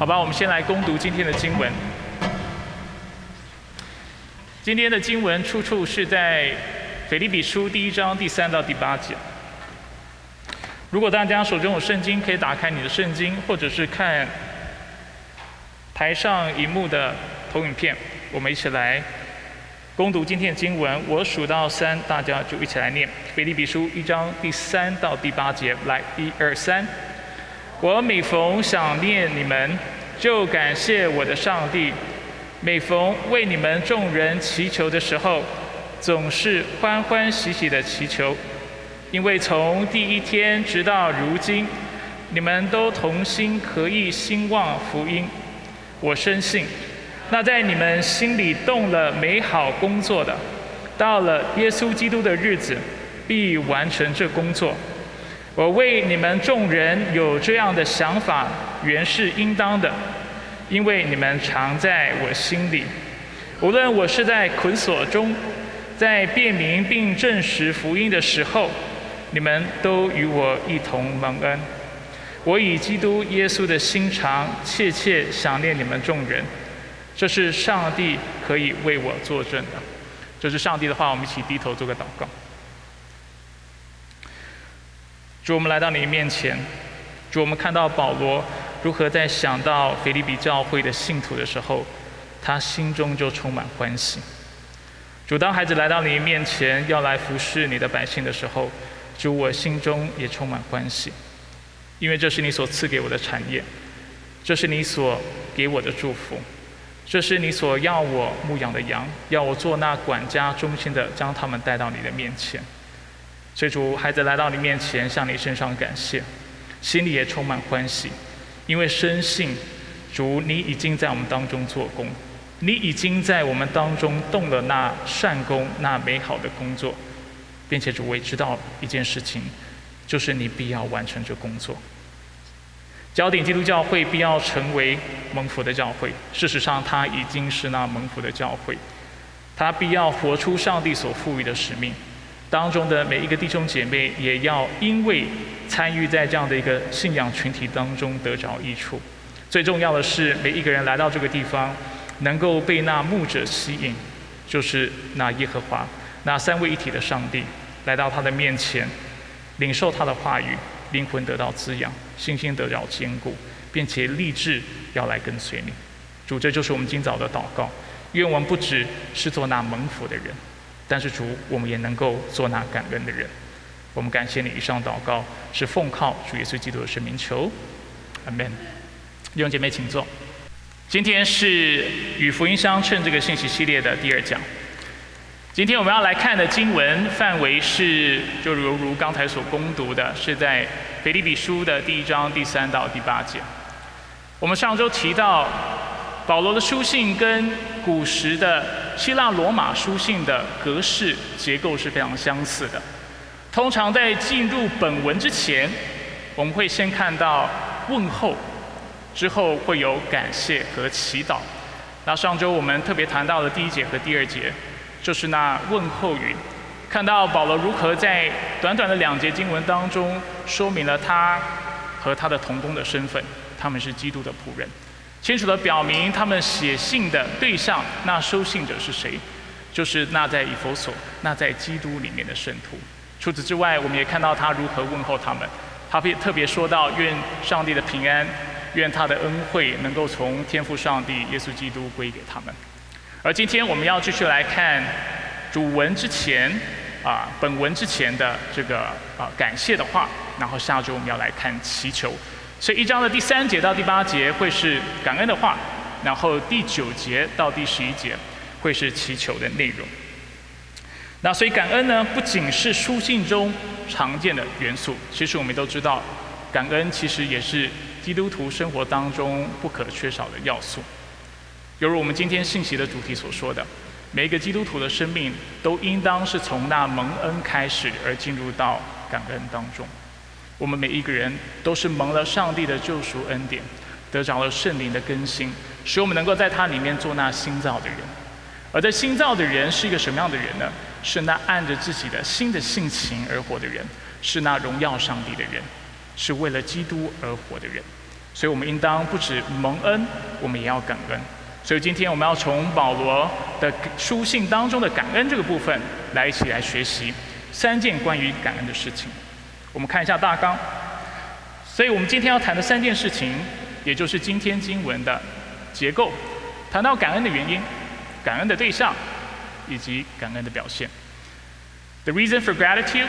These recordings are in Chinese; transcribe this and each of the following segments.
好吧，我们先来攻读今天的经文。今天的经文出处是在腓立比书第一章第三到第八节。如果大家手中有圣经，可以打开你的圣经，或者是看台上荧幕的投影片，我们一起来攻读今天的经文。我数到三，大家就一起来念腓立比书一章第三到第八节。来，一二三。我每逢想念你们，就感谢我的上帝；每逢为你们众人祈求的时候，总是欢欢喜喜的祈求，因为从第一天直到如今，你们都同心合意兴旺福音。我深信，那在你们心里动了美好工作的，到了耶稣基督的日子，必完成这工作。我为你们众人有这样的想法，原是应当的，因为你们常在我心里。无论我是在捆锁中，在辨明并证实福音的时候，你们都与我一同蒙恩。我以基督耶稣的心肠，切切想念你们众人。这是上帝可以为我作证的。这是上帝的话，我们一起低头做个祷告。主，我们来到你面前。主，我们看到保罗如何在想到腓立比教会的信徒的时候，他心中就充满欢喜。主，当孩子来到你面前要来服侍你的百姓的时候，主，我心中也充满欢喜，因为这是你所赐给我的产业，这是你所给我的祝福，这是你所要我牧养的羊，要我做那管家忠心的，将他们带到你的面前。所以主，孩子来到你面前，向你身上感谢，心里也充满欢喜，因为深信主，你已经在我们当中做工，你已经在我们当中动了那善功、那美好的工作，并且主，我也知道一件事情，就是你必要完成这工作。焦点基督教会必要成为蒙福的教会，事实上，它已经是那蒙福的教会，它必要活出上帝所赋予的使命。当中的每一个弟兄姐妹，也要因为参与在这样的一个信仰群体当中得着益处。最重要的是，每一个人来到这个地方，能够被那牧者吸引，就是那耶和华，那三位一体的上帝，来到他的面前，领受他的话语，灵魂得到滋养，信心得到坚固，并且立志要来跟随你。主，这就是我们今早的祷告。愿我们不只是做那蒙福的人。但是主，我们也能够做那感恩的人。我们感谢你。以上祷告是奉靠主耶稣基督的圣名求，阿门。弟兄姐妹，请坐。今天是与福音相称这个信息系列的第二讲。今天我们要来看的经文范围是，就犹如刚才所攻读的，是在腓立比书的第一章第三到第八节。我们上周提到。保罗的书信跟古时的希腊罗马书信的格式结构是非常相似的。通常在进入本文之前，我们会先看到问候，之后会有感谢和祈祷。那上周我们特别谈到的第一节和第二节，就是那问候语，看到保罗如何在短短的两节经文当中，说明了他和他的同工的身份，他们是基督的仆人。清楚地表明他们写信的对象，那收信者是谁？就是那在以弗所、那在基督里面的圣徒。除此之外，我们也看到他如何问候他们。他特特别说到：愿上帝的平安，愿他的恩惠能够从天父上帝、耶稣基督归给他们。而今天我们要继续来看主文之前啊，本文之前的这个啊感谢的话，然后下周我们要来看祈求。所以一章的第三节到第八节会是感恩的话，然后第九节到第十一节会是祈求的内容。那所以感恩呢，不仅是书信中常见的元素，其实我们都知道，感恩其实也是基督徒生活当中不可缺少的要素。犹如我们今天信息的主题所说的，每一个基督徒的生命都应当是从那蒙恩开始，而进入到感恩当中。我们每一个人都是蒙了上帝的救赎恩典，得着了圣灵的更新，使我们能够在他里面做那新造的人。而在新造的人是一个什么样的人呢？是那按着自己的新的性情而活的人，是那荣耀上帝的人，是为了基督而活的人。所以我们应当不止蒙恩，我们也要感恩。所以今天我们要从保罗的书信当中的感恩这个部分来一起来学习三件关于感恩的事情。我们看一下大纲。所以我们今天要谈的三件事情，也就是今天经文的结构，谈到感恩的原因、感恩的对象以及感恩的表现。The reason for gratitude,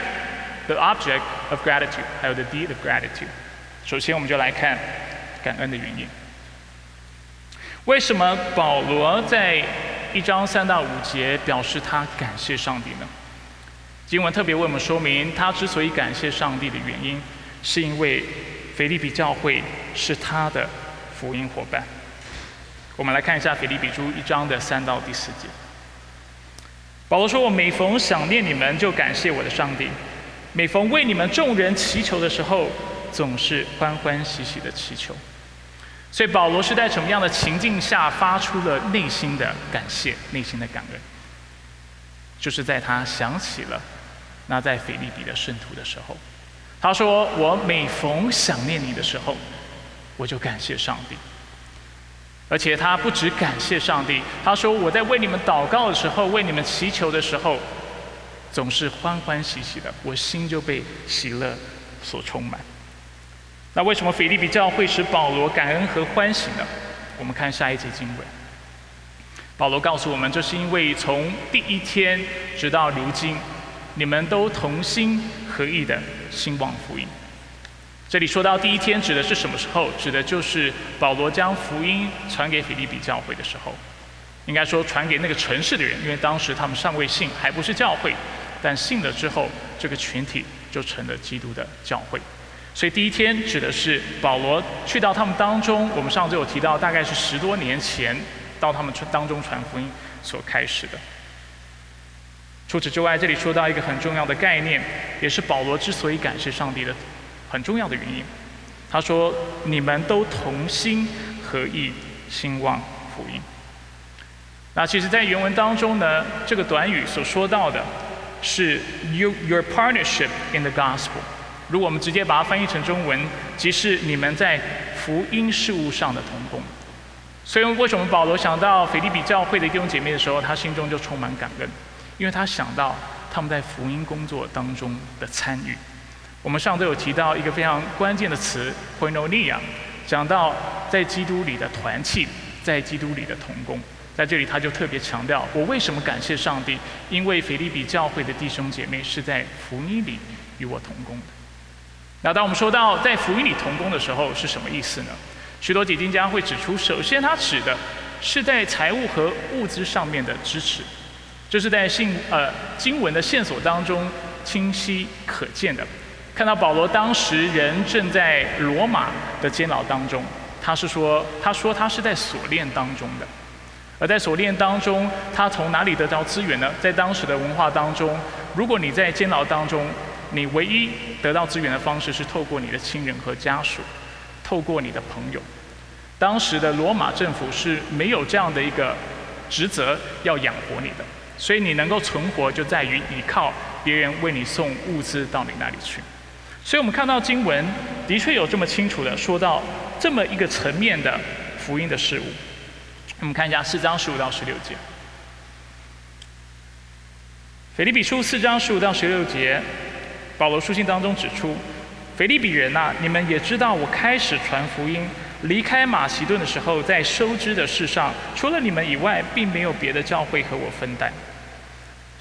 the object of gratitude，还有 the deed of gratitude。首先，我们就来看感恩的原因。为什么保罗在一章三到五节表示他感谢上帝呢？经文特别为我们说明，他之所以感谢上帝的原因，是因为腓利比教会是他的福音伙伴。我们来看一下腓利比书一章的三到第四节。保罗说：“我每逢想念你们，就感谢我的上帝；每逢为你们众人祈求的时候，总是欢欢喜喜的祈求。”所以保罗是在什么样的情境下发出了内心的感谢、内心的感恩？就是在他想起了那在腓利比的圣徒的时候，他说：“我每逢想念你的时候，我就感谢上帝。”而且他不止感谢上帝，他说：“我在为你们祷告的时候，为你们祈求的时候，总是欢欢喜喜的，我心就被喜乐所充满。”那为什么腓利比教会使保罗感恩和欢喜呢？我们看下一节经文。保罗告诉我们，这是因为从第一天直到如今，你们都同心合意的兴旺福音。这里说到第一天指的是什么时候？指的就是保罗将福音传给腓利比教会的时候。应该说传给那个城市的人，因为当时他们尚未信，还不是教会。但信了之后，这个群体就成了基督的教会。所以第一天指的是保罗去到他们当中，我们上次有提到，大概是十多年前到他们当中传福音所开始的。除此之外，这里说到一个很重要的概念，也是保罗之所以感谢上帝的很重要的原因。他说：“你们都同心合意兴旺福音。”那其实，在原文当中呢，这个短语所说到的是 “you your partnership in the gospel”。如果我们直接把它翻译成中文，即是你们在福音事务上的同工。所以，为什么保罗想到腓利比教会的弟兄姐妹的时候，他心中就充满感恩？因为他想到他们在福音工作当中的参与。我们上周有提到一个非常关键的词 p o i n o n i a 讲到在基督里的团契，在基督里的同工。在这里，他就特别强调：我为什么感谢上帝？因为腓利比教会的弟兄姐妹是在福音里与我同工的。那当我们说到在福音里同工的时候，是什么意思呢？许多解经家会指出，首先他指的是在财务和物资上面的支持，这是在信呃经文的线索当中清晰可见的。看到保罗当时人正在罗马的监牢当中，他是说他说他是在锁链当中的，而在锁链当中，他从哪里得到资源呢？在当时的文化当中，如果你在监牢当中，你唯一得到资源的方式是透过你的亲人和家属，透过你的朋友。当时的罗马政府是没有这样的一个职责要养活你的，所以你能够存活就在于依靠别人为你送物资到你那里去。所以我们看到经文的确有这么清楚的说到这么一个层面的福音的事物。我们看一下四章十五到十六节，腓立比书四章十五到十六节。保罗书信当中指出，腓利比人呐，你们也知道，我开始传福音，离开马其顿的时候，在收支的事上，除了你们以外，并没有别的教会和我分担。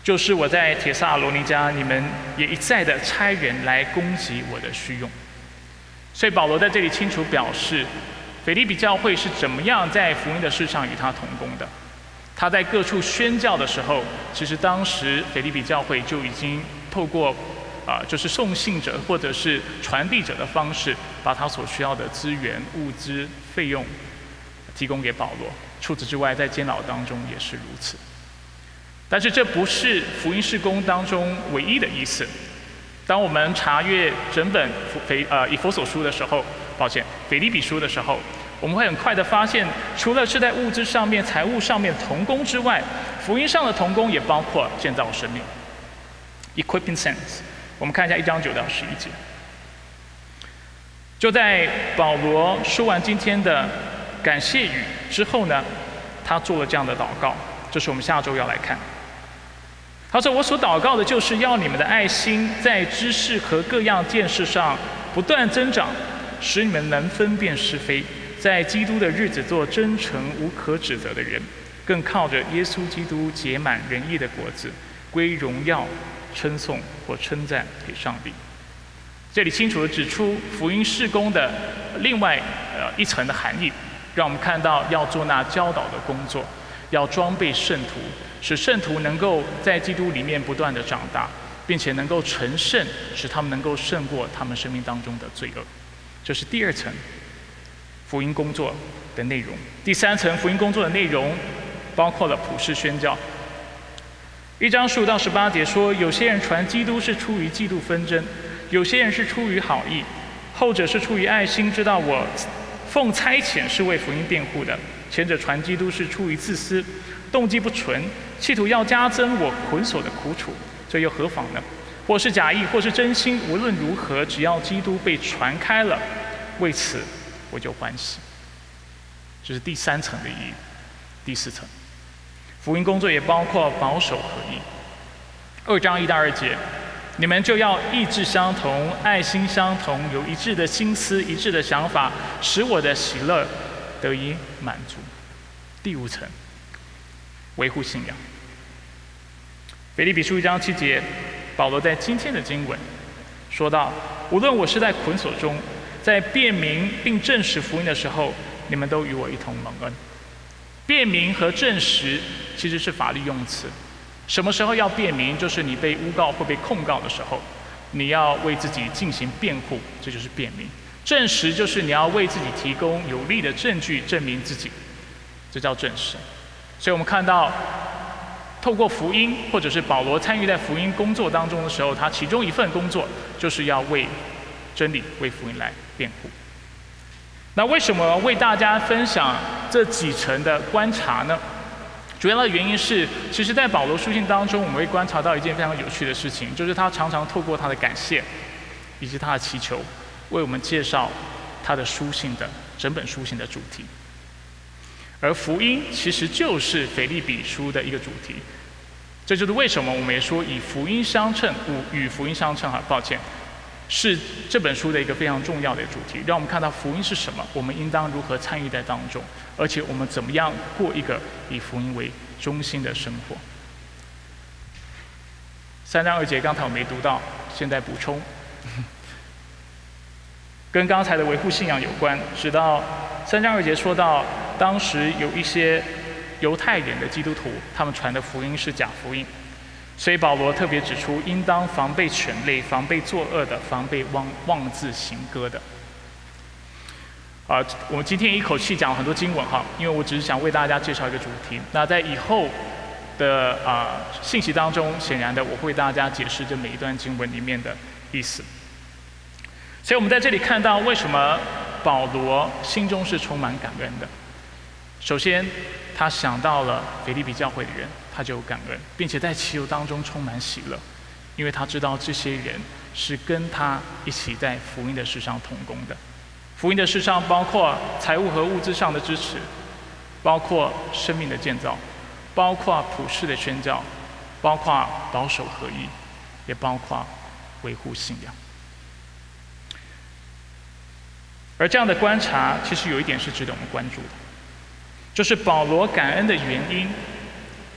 就是我在铁萨罗尼家，你们也一再的差人来供给我的需用。所以保罗在这里清楚表示，腓利比教会是怎么样在福音的事上与他同工的。他在各处宣教的时候，其实当时腓利比教会就已经透过。啊，就是送信者或者是传递者的方式，把他所需要的资源、物资、费用提供给保罗。除此之外，在监牢当中也是如此。但是这不是福音事工当中唯一的意思。当我们查阅整本腓呃以佛所书的时候，抱歉，腓利比书的时候，我们会很快的发现，除了是在物质上面、财务上面同工之外，福音上的同工也包括建造生命，equipping sense。我们看一下一章九到十一节。就在保罗说完今天的感谢语之后呢，他做了这样的祷告，这是我们下周要来看。他说：“我所祷告的就是要你们的爱心在知识和各样见识上不断增长，使你们能分辨是非，在基督的日子做真诚无可指责的人，更靠着耶稣基督结满仁义的果子，归荣耀、称颂或称赞给上帝。”这里清楚地指出福音事工的另外呃一层的含义，让我们看到要做那教导的工作，要装备圣徒。使圣徒能够在基督里面不断的长大，并且能够成圣，使他们能够胜过他们生命当中的罪恶。这是第二层福音工作的内容。第三层福音工作的内容包括了普世宣教。一章十五到十八节说，有些人传基督是出于嫉妒纷争，有些人是出于好意，后者是出于爱心，知道我奉差遣是为福音辩护的；前者传基督是出于自私。动机不纯，企图要加增我捆锁的苦楚，这又何妨呢？或是假意，或是真心，无论如何，只要基督被传开了，为此我就欢喜。这是第三层的意义。第四层，福音工作也包括保守合一。二章一到二节，你们就要意志相同，爱心相同，有一致的心思，一致的想法，使我的喜乐得以满足。第五层。维护信仰。腓立比书一章七节，保罗在今天的经文说到：无论我是在捆锁中，在辨明并证实福音的时候，你们都与我一同蒙恩。辨明和证实其实是法律用词。什么时候要辨明？就是你被诬告或被控告的时候，你要为自己进行辩护，这就是辨明。证实就是你要为自己提供有力的证据，证明自己，这叫证实。所以我们看到，透过福音，或者是保罗参与在福音工作当中的时候，他其中一份工作就是要为真理、为福音来辩护。那为什么为大家分享这几层的观察呢？主要的原因是，其实，在保罗书信当中，我们会观察到一件非常有趣的事情，就是他常常透过他的感谢以及他的祈求，为我们介绍他的书信的整本书信的主题。而福音其实就是腓利比书的一个主题，这就是为什么我们也说以福音相称，与福音相称哈，抱歉，是这本书的一个非常重要的主题。让我们看到福音是什么，我们应当如何参与在当中，而且我们怎么样过一个以福音为中心的生活。三章二节刚才我没读到，现在补充，跟刚才的维护信仰有关，直到三章二节说到。当时有一些犹太人的基督徒，他们传的福音是假福音，所以保罗特别指出，应当防备犬类，防备作恶的，防备妄妄自行歌的。啊，我们今天一口气讲了很多经文哈，因为我只是想为大家介绍一个主题。那在以后的啊信息当中，显然的我会为大家解释这每一段经文里面的意思。所以我们在这里看到，为什么保罗心中是充满感恩的。首先，他想到了腓利比教会的人，他就感恩，并且在祈求当中充满喜乐，因为他知道这些人是跟他一起在福音的事上同工的。福音的事上包括财务和物资上的支持，包括生命的建造，包括普世的宣教，包括保守合一，也包括维护信仰。而这样的观察，其实有一点是值得我们关注的。就是保罗感恩的原因。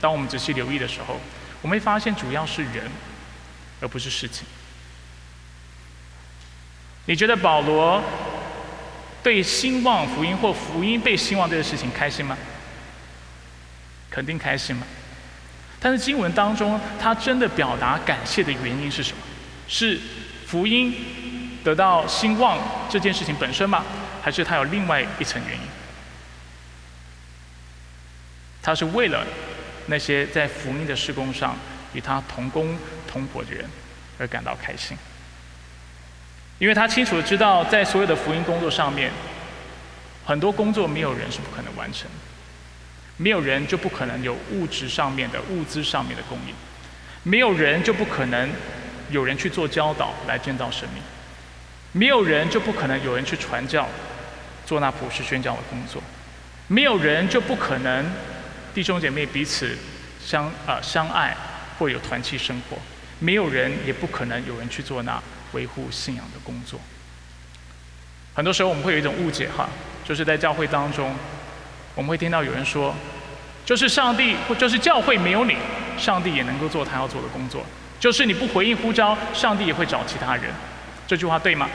当我们仔细留意的时候，我们会发现主要是人，而不是事情。你觉得保罗对兴旺福音或福音被兴旺这个事情开心吗？肯定开心嘛。但是经文当中，他真的表达感谢的原因是什么？是福音得到兴旺这件事情本身吗？还是他有另外一层原因？他是为了那些在福音的施工上与他同工同伙的人而感到开心，因为他清楚的知道，在所有的福音工作上面，很多工作没有人是不可能完成，没有人就不可能有物质上面的物资上面的供应，没有人就不可能有人去做教导来建造生命，没有人就不可能有人去传教，做那普世宣教的工作；没有人就不可能弟兄姐妹彼此相啊相爱或有团契生活；没有人也不可能有人去做那维护信仰的工作。很多时候我们会有一种误解哈，就是在教会当中，我们会听到有人说，就是上帝或就是教会没有你，上帝也能够做他要做的工作；就是你不回应呼召，上帝也会找其他人。这句话对吗？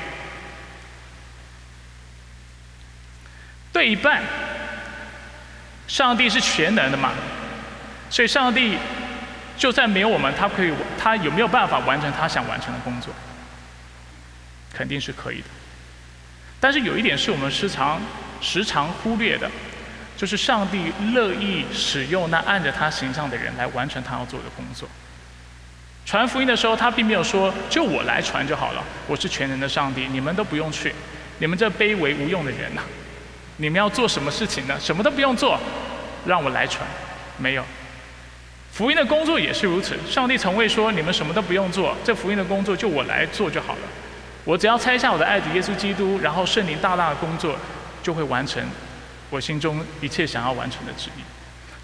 对一半。上帝是全能的嘛，所以上帝就算没有我们，他可以，他有没有办法完成他想完成的工作？肯定是可以的。但是有一点是我们时常时常忽略的，就是上帝乐意使用那按着他形象的人来完成他要做的工作。传福音的时候，他并没有说就我来传就好了。我是全能的上帝，你们都不用去。你们这卑微无用的人呐，你们要做什么事情呢？什么都不用做，让我来传。没有，福音的工作也是如此。上帝从未说你们什么都不用做，这福音的工作就我来做就好了。我只要拆下我的爱子耶稣基督，然后圣灵大大的工作就会完成我心中一切想要完成的旨意。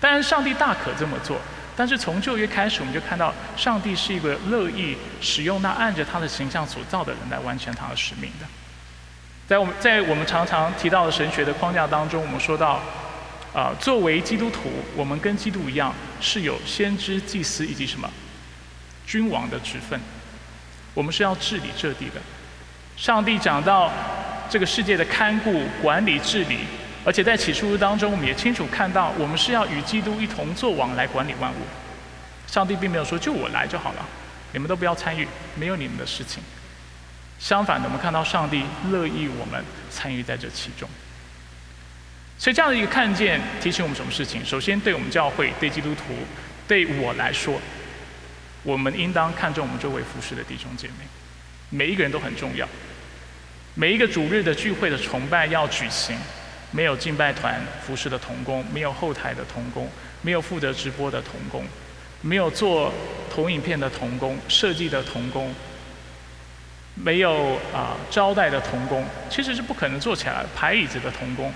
当然，上帝大可这么做。但是从旧约开始，我们就看到上帝是一个乐意使用那按着他的形象所造的人来完成他的使命的。在我们在我们常常提到的神学的框架当中，我们说到，啊，作为基督徒，我们跟基督一样是有先知、祭司以及什么君王的职分，我们是要治理这地的。上帝讲到这个世界的看顾、管理、治理。而且在起初书当中，我们也清楚看到，我们是要与基督一同作王来管理万物。上帝并没有说就我来就好了，你们都不要参与，没有你们的事情。相反的，我们看到上帝乐意我们参与在这其中。所以这样的一个看见，提醒我们什么事情？首先，对我们教会、对基督徒、对我来说，我们应当看重我们周围服侍的弟兄姐妹，每一个人都很重要。每一个主日的聚会的崇拜要举行。没有敬拜团服侍的童工，没有后台的童工，没有负责直播的童工，没有做投影片的童工、设计的童工，没有啊招待的童工，其实是不可能做起来排椅子的童工。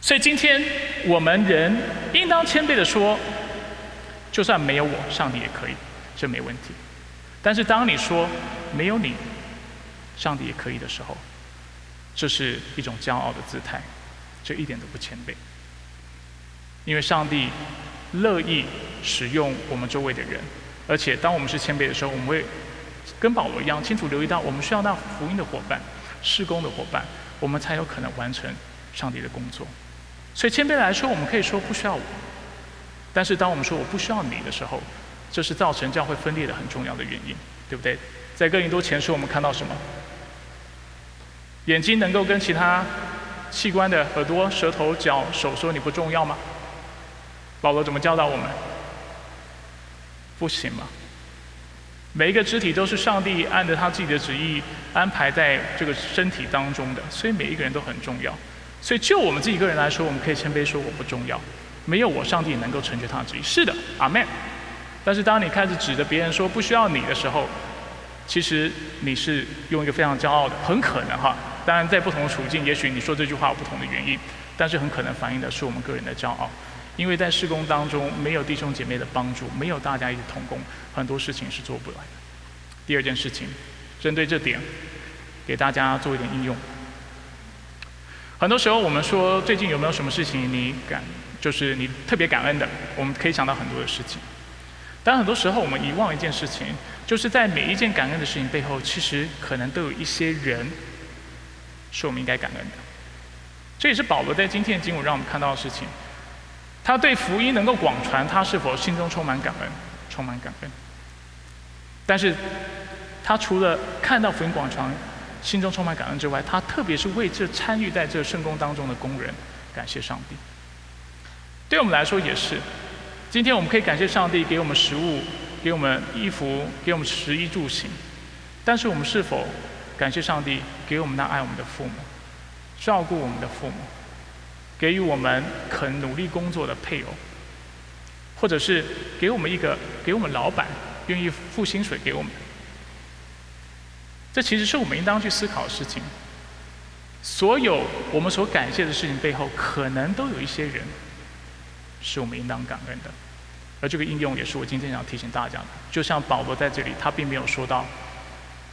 所以今天我们人应当谦卑的说，就算没有我，上帝也可以，这没问题。但是当你说没有你，上帝也可以的时候，这是一种骄傲的姿态，这一点都不谦卑。因为上帝乐意使用我们周围的人，而且当我们是谦卑的时候，我们会跟保罗一样清楚留意到，我们需要那福音的伙伴、施工的伙伴，我们才有可能完成上帝的工作。所以谦卑来说，我们可以说不需要我。但是当我们说我不需要你的时候，这是造成教会分裂的很重要的原因，对不对？在哥林多前书，我们看到什么？眼睛能够跟其他器官的耳朵、舌头、脚、手说你不重要吗？保罗怎么教导我们？不行吗？每一个肢体都是上帝按着他自己的旨意安排在这个身体当中的，所以每一个人都很重要。所以就我们自己个人来说，我们可以谦卑说我不重要，没有我，上帝能够成就他的旨意。是的，阿门。但是当你开始指着别人说不需要你的时候，其实你是用一个非常骄傲的，很可能哈。当然，在不同的处境，也许你说这句话有不同的原因，但是很可能反映的是我们个人的骄傲，因为在施工当中没有弟兄姐妹的帮助，没有大家一起同工，很多事情是做不来的。第二件事情，针对这点，给大家做一点应用。很多时候我们说最近有没有什么事情你感，就是你特别感恩的，我们可以想到很多的事情。但很多时候我们遗忘一件事情，就是在每一件感恩的事情背后，其实可能都有一些人。是我们应该感恩的，这也是保罗在今天的经文让我们看到的事情。他对福音能够广传，他是否心中充满感恩？充满感恩。但是，他除了看到福音广传，心中充满感恩之外，他特别是为这参与在这圣工当中的工人感谢上帝。对我们来说也是，今天我们可以感谢上帝给我们食物，给我们衣服，给我们食衣住行。但是我们是否？感谢上帝给我们那爱我们的父母，照顾我们的父母，给予我们肯努力工作的配偶，或者是给我们一个给我们老板愿意付薪水给我们。这其实是我们应当去思考的事情。所有我们所感谢的事情背后，可能都有一些人是我们应当感恩的。而这个应用也是我今天想提醒大家的。就像保罗在这里，他并没有说到，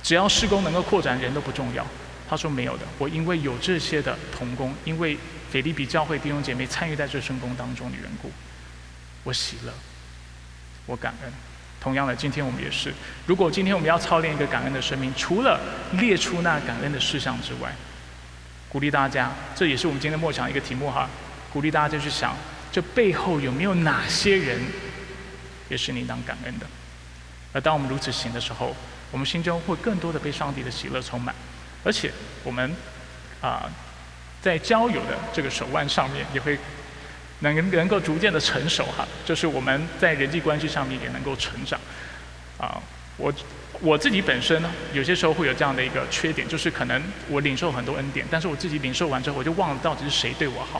只要施工能够扩展，人都不重要。他说没有的。我因为有这些的同工，因为菲利比教会弟兄姐妹参与在这圣工当中的缘故，我喜乐，我感恩。同样的，今天我们也是。如果今天我们要操练一个感恩的生命，除了列出那感恩的事项之外，鼓励大家，这也是我们今天默想一个题目哈。鼓励大家就去想，这背后有没有哪些人，也是你当感恩的。而当我们如此行的时候，我们心中会更多的被上帝的喜乐充满，而且我们啊，在交友的这个手腕上面，也会能能够逐渐的成熟哈。就是我们在人际关系上面也能够成长。啊，我。我自己本身呢，有些时候会有这样的一个缺点，就是可能我领受很多恩典，但是我自己领受完之后，我就忘了到底是谁对我好，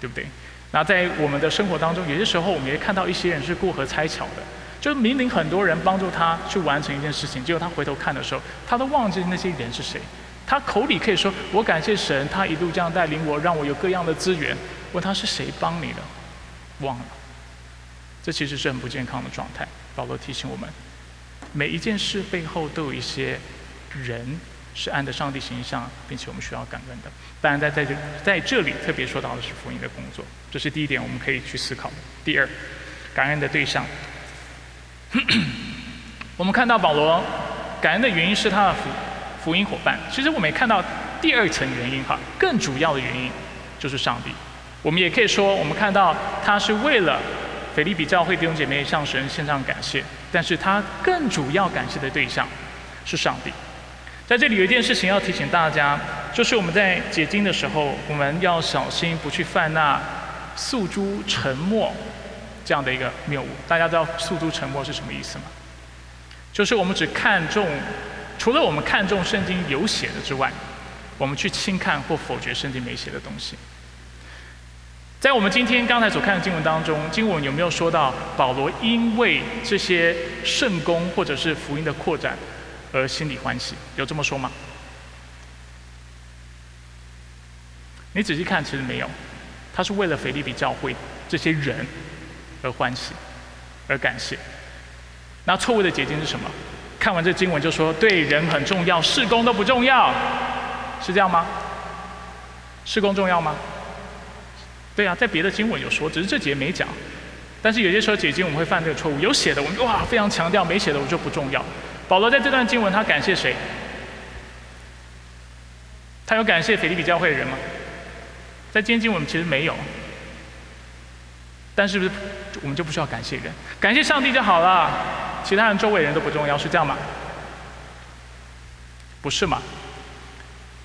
对不对？那在我们的生活当中，有些时候我们也看到一些人是过河拆桥的，就是明明很多人帮助他去完成一件事情，结果他回头看的时候，他都忘记那些人是谁。他口里可以说我感谢神，他一路这样带领我，让我有各样的资源。问他是谁帮你的？忘了。这其实是很不健康的状态。保罗提醒我们。每一件事背后都有一些人是按着上帝形象，并且我们需要感恩的。当然，在在这在这里特别说到的是福音的工作，这是第一点，我们可以去思考的。第二，感恩的对象。我们看到保罗感恩的原因是他的福福音伙伴。其实我们也看到第二层原因哈，更主要的原因就是上帝。我们也可以说，我们看到他是为了。腓利比教会弟兄姐妹向神献上感谢，但是他更主要感谢的对象是上帝。在这里有一件事情要提醒大家，就是我们在解经的时候，我们要小心不去犯那诉诸沉默这样的一个谬误。大家知道诉诸沉默是什么意思吗？就是我们只看重，除了我们看重圣经有写的之外，我们去轻看或否决圣经没写的东西。在我们今天刚才所看的经文当中，经文有没有说到保罗因为这些圣功或者是福音的扩展而心里欢喜？有这么说吗？你仔细看，其实没有，他是为了腓利比教会这些人而欢喜，而感谢。那错误的结晶是什么？看完这经文就说对人很重要，事工都不重要，是这样吗？事工重要吗？对啊，在别的经文有说，只是这节没讲。但是有些时候解经我们会犯这个错误，有写的我们哇非常强调，没写的我就不重要。保罗在这段经文他感谢谁？他有感谢腓立比教会的人吗？在今天经文其实没有。但是不是我们就不需要感谢人？感谢上帝就好了，其他人周围人都不重要，是这样吗？不是嘛？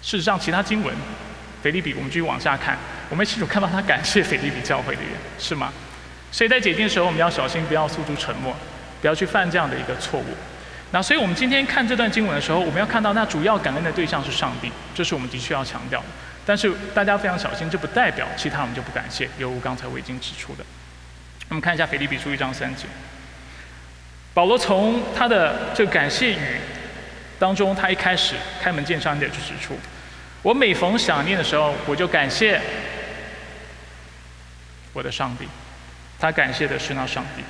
事实上，其他经文。腓利比，我们继续往下看，我们清楚看到他感谢腓利比教会的人，是吗？所以在解经的时候，我们要小心，不要诉诸沉默，不要去犯这样的一个错误。那所以我们今天看这段经文的时候，我们要看到那主要感恩的对象是上帝，这是我们的确要强调的。但是大家非常小心，这不代表其他我们就不感谢，犹如刚才我已经指出的。我们看一下腓利比书一章三节，保罗从他的这个感谢语当中，他一开始开门见山的就指出。我每逢想念的时候，我就感谢我的上帝。他感谢的是那上帝。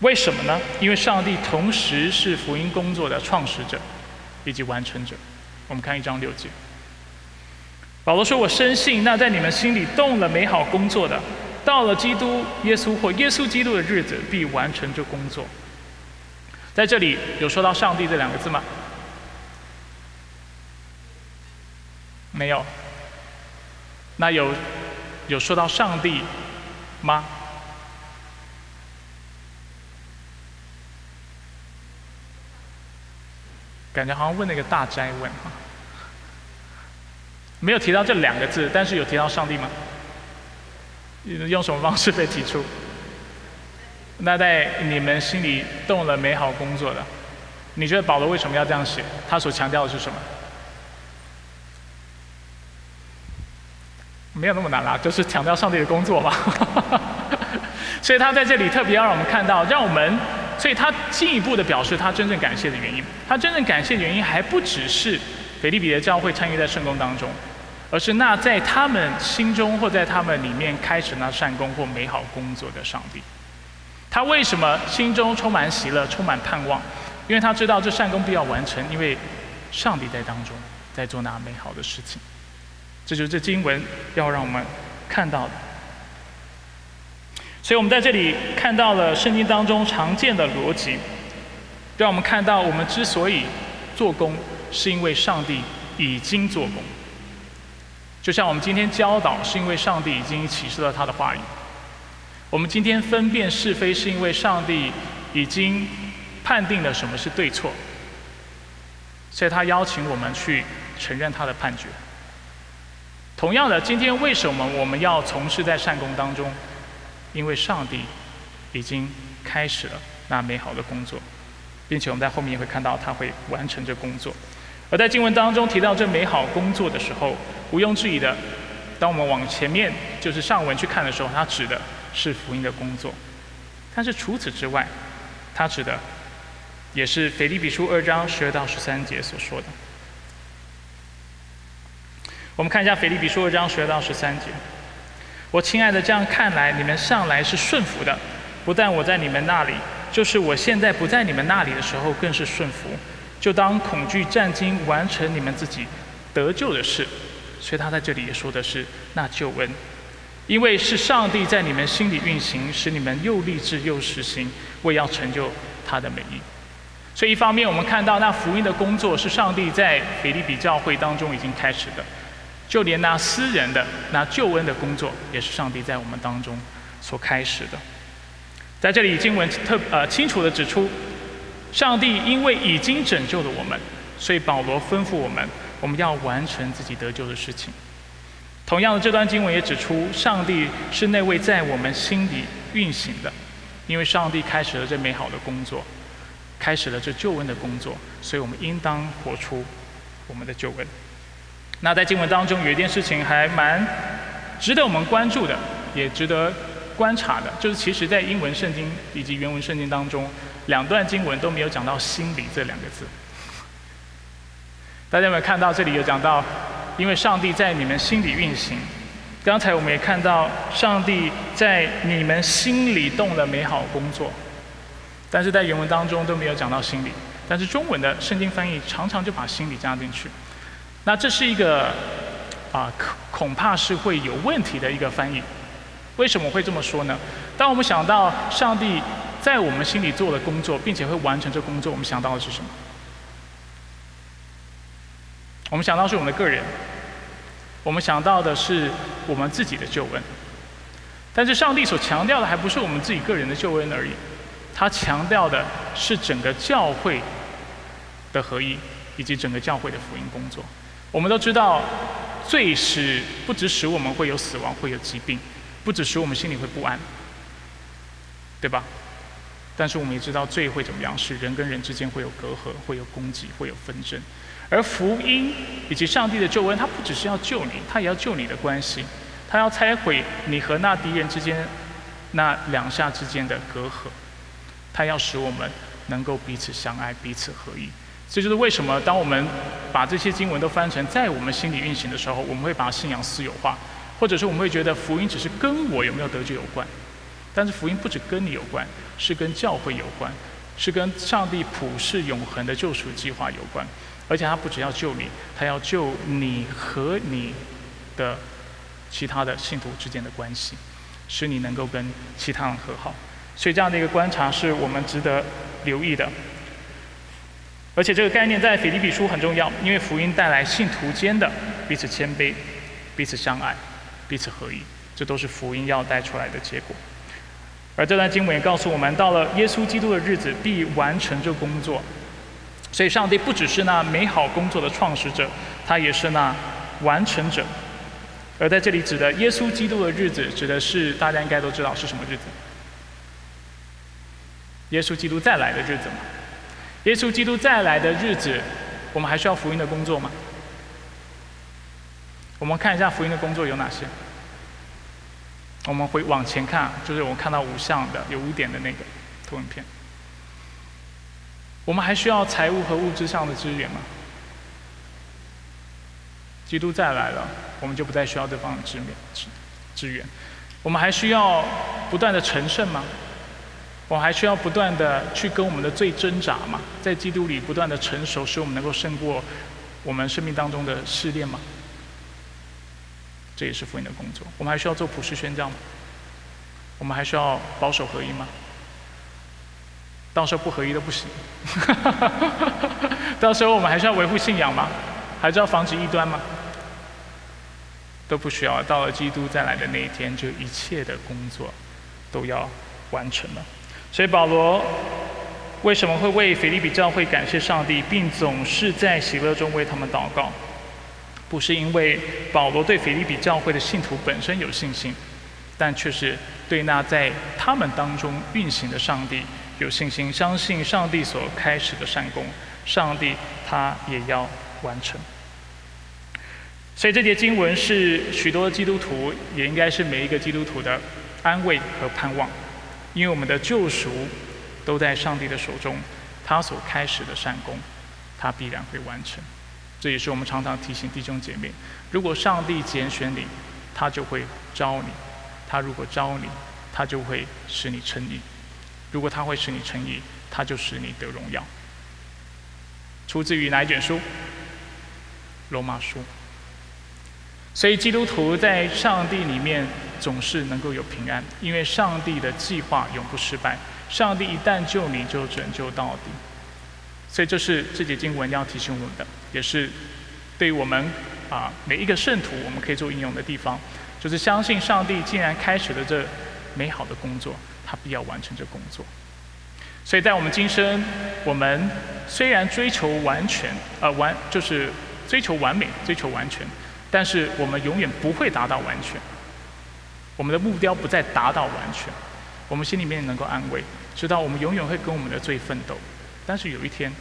为什么呢？因为上帝同时是福音工作的创始者以及完成者。我们看一章六节，保罗说：“我深信，那在你们心里动了美好工作的，到了基督耶稣或耶稣基督的日子，必完成这工作。”在这里有说到“上帝”这两个字吗？没有，那有有说到上帝吗？感觉好像问了一个大灾问哈。没有提到这两个字，但是有提到上帝吗？用什么方式被提出？那在你们心里动了美好工作的，你觉得保罗为什么要这样写？他所强调的是什么？没有那么难啦，就是强调上帝的工作嘛。所以他在这里特别要让我们看到，让我们所以他进一步的表示他真正感谢的原因。他真正感谢的原因还不只是腓利比的教会参与在圣功当中，而是那在他们心中或在他们里面开始那善功或美好工作的上帝。他为什么心中充满喜乐、充满盼望？因为他知道这善功必要完成，因为上帝在当中在做那美好的事情。这就是这经文要让我们看到的。所以我们在这里看到了圣经当中常见的逻辑，让我们看到我们之所以做工，是因为上帝已经做工。就像我们今天教导，是因为上帝已经启示了他的话语；我们今天分辨是非，是因为上帝已经判定了什么是对错，所以他邀请我们去承认他的判决。同样的，今天为什么我们要从事在善功当中？因为上帝已经开始了那美好的工作，并且我们在后面也会看到他会完成这工作。而在经文当中提到这美好工作的时候，毋庸置疑的，当我们往前面就是上文去看的时候，它指的是福音的工作。但是除此之外，它指的也是腓立比书二章十二到十三节所说的。我们看一下腓立比书二章十二到十三节。我亲爱的，这样看来，你们上来是顺服的。不但我在你们那里，就是我现在不在你们那里的时候，更是顺服。就当恐惧战惊，完成你们自己得救的事。所以他在这里也说的是那救恩，因为是上帝在你们心里运行，使你们又立志又实行，为要成就他的美意。所以一方面，我们看到那福音的工作是上帝在腓利比教会当中已经开始的。就连那私人的那救恩的工作，也是上帝在我们当中所开始的。在这里，经文特呃清楚地指出，上帝因为已经拯救了我们，所以保罗吩咐我们，我们要完成自己得救的事情。同样的，这段经文也指出，上帝是那位在我们心里运行的，因为上帝开始了这美好的工作，开始了这救恩的工作，所以我们应当活出我们的救恩。那在经文当中有一件事情还蛮值得我们关注的，也值得观察的，就是其实在英文圣经以及原文圣经当中，两段经文都没有讲到“心理”这两个字。大家有没有看到这里有讲到，因为上帝在你们心里运行。刚才我们也看到，上帝在你们心里动了美好工作，但是在原文当中都没有讲到心理。但是中文的圣经翻译常常就把心理加进去。那这是一个啊，恐恐怕是会有问题的一个翻译。为什么会这么说呢？当我们想到上帝在我们心里做了工作，并且会完成这工作，我们想到的是什么？我们想到是我们的个人，我们想到的是我们自己的救恩。但是上帝所强调的还不是我们自己个人的救恩而已，他强调的是整个教会的合一，以及整个教会的福音工作。我们都知道，罪使不只使我们会有死亡，会有疾病，不只使我们心里会不安，对吧？但是我们也知道，罪会怎么样？是人跟人之间会有隔阂，会有攻击，会有纷争。而福音以及上帝的救恩，它不只是要救你，它也要救你的关系，它要拆毁你和那敌人之间那两下之间的隔阂，它要使我们能够彼此相爱，彼此合一。这就是为什么，当我们把这些经文都翻成在我们心里运行的时候，我们会把信仰私有化，或者是我们会觉得福音只是跟我有没有得救有关。但是福音不止跟你有关，是跟教会有关，是跟上帝普世永恒的救赎计划有关。而且他不只要救你，他要救你和你的其他的信徒之间的关系，使你能够跟其他人和好。所以这样的一个观察是我们值得留意的。而且这个概念在腓立比书很重要，因为福音带来信徒间的彼此谦卑、彼此相爱、彼此合一，这都是福音要带出来的结果。而这段经文也告诉我们，到了耶稣基督的日子，必完成这工作。所以，上帝不只是那美好工作的创始者，他也是那完成者。而在这里指的耶稣基督的日子，指的是大家应该都知道是什么日子？耶稣基督再来的日子嘛。耶稣基督再来的日子，我们还需要福音的工作吗？我们看一下福音的工作有哪些。我们会往前看，就是我们看到五项的有五点的那个投影片。我们还需要财务和物质上的资源吗？基督再来了，我们就不再需要对方的支援支支援。我们还需要不断的成圣吗？我还需要不断的去跟我们的罪挣扎吗？在基督里不断的成熟，使我们能够胜过我们生命当中的试炼吗？这也是福音的工作。我们还需要做普世宣教吗？我们还需要保守合一吗？到时候不合一都不行。到时候我们还需要维护信仰吗？还是要防止异端吗？都不需要。到了基督再来的那一天，就一切的工作都要完成了。所以保罗为什么会为腓利比教会感谢上帝，并总是在喜乐中为他们祷告？不是因为保罗对腓利比教会的信徒本身有信心，但却是对那在他们当中运行的上帝有信心，相信上帝所开始的善功，上帝他也要完成。所以这节经文是许多基督徒，也应该是每一个基督徒的安慰和盼望，因为我们的救赎都在上帝的手中，他所开始的善功，他必然会完成。这也是我们常常提醒弟兄姐妹：如果上帝拣选你，他就会招你；他如果招你，他就会使你称义；如果他会使你称义，他就使你得荣耀。出自于哪一卷书？罗马书。所以基督徒在上帝里面总是能够有平安，因为上帝的计划永不失败。上帝一旦救你，就拯救到底。所以这是这节经文要提醒我们的，也是对于我们啊每一个圣徒，我们可以做应用的地方，就是相信上帝既然开始了这美好的工作，他必要完成这工作。所以在我们今生，我们虽然追求完全，呃完就是追求完美，追求完全，但是我们永远不会达到完全。我们的目标不再达到完全，我们心里面能够安慰，知道我们永远会跟我们的罪奋斗。但是有一天，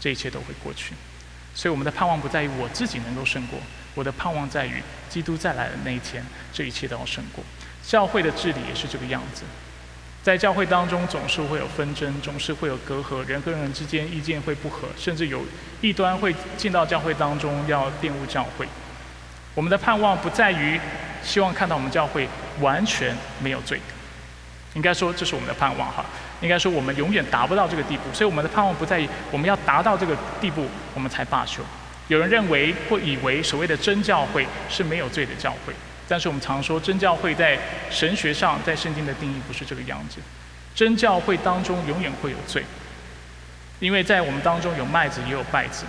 这一切都会过去，所以我们的盼望不在于我自己能够胜过，我的盼望在于基督再来的那一天，这一切都要胜过。教会的治理也是这个样子，在教会当中总是会有纷争，总是会有隔阂，人跟人之间意见会不合，甚至有异端会进到教会当中要玷污教会。我们的盼望不在于希望看到我们教会完全没有罪，应该说这是我们的盼望哈。应该说，我们永远达不到这个地步，所以我们的盼望不在于我们要达到这个地步，我们才罢休。有人认为或以为所谓的真教会是没有罪的教会，但是我们常说真教会在神学上，在圣经的定义不是这个样子。真教会当中永远会有罪，因为在我们当中有麦子也有稗子，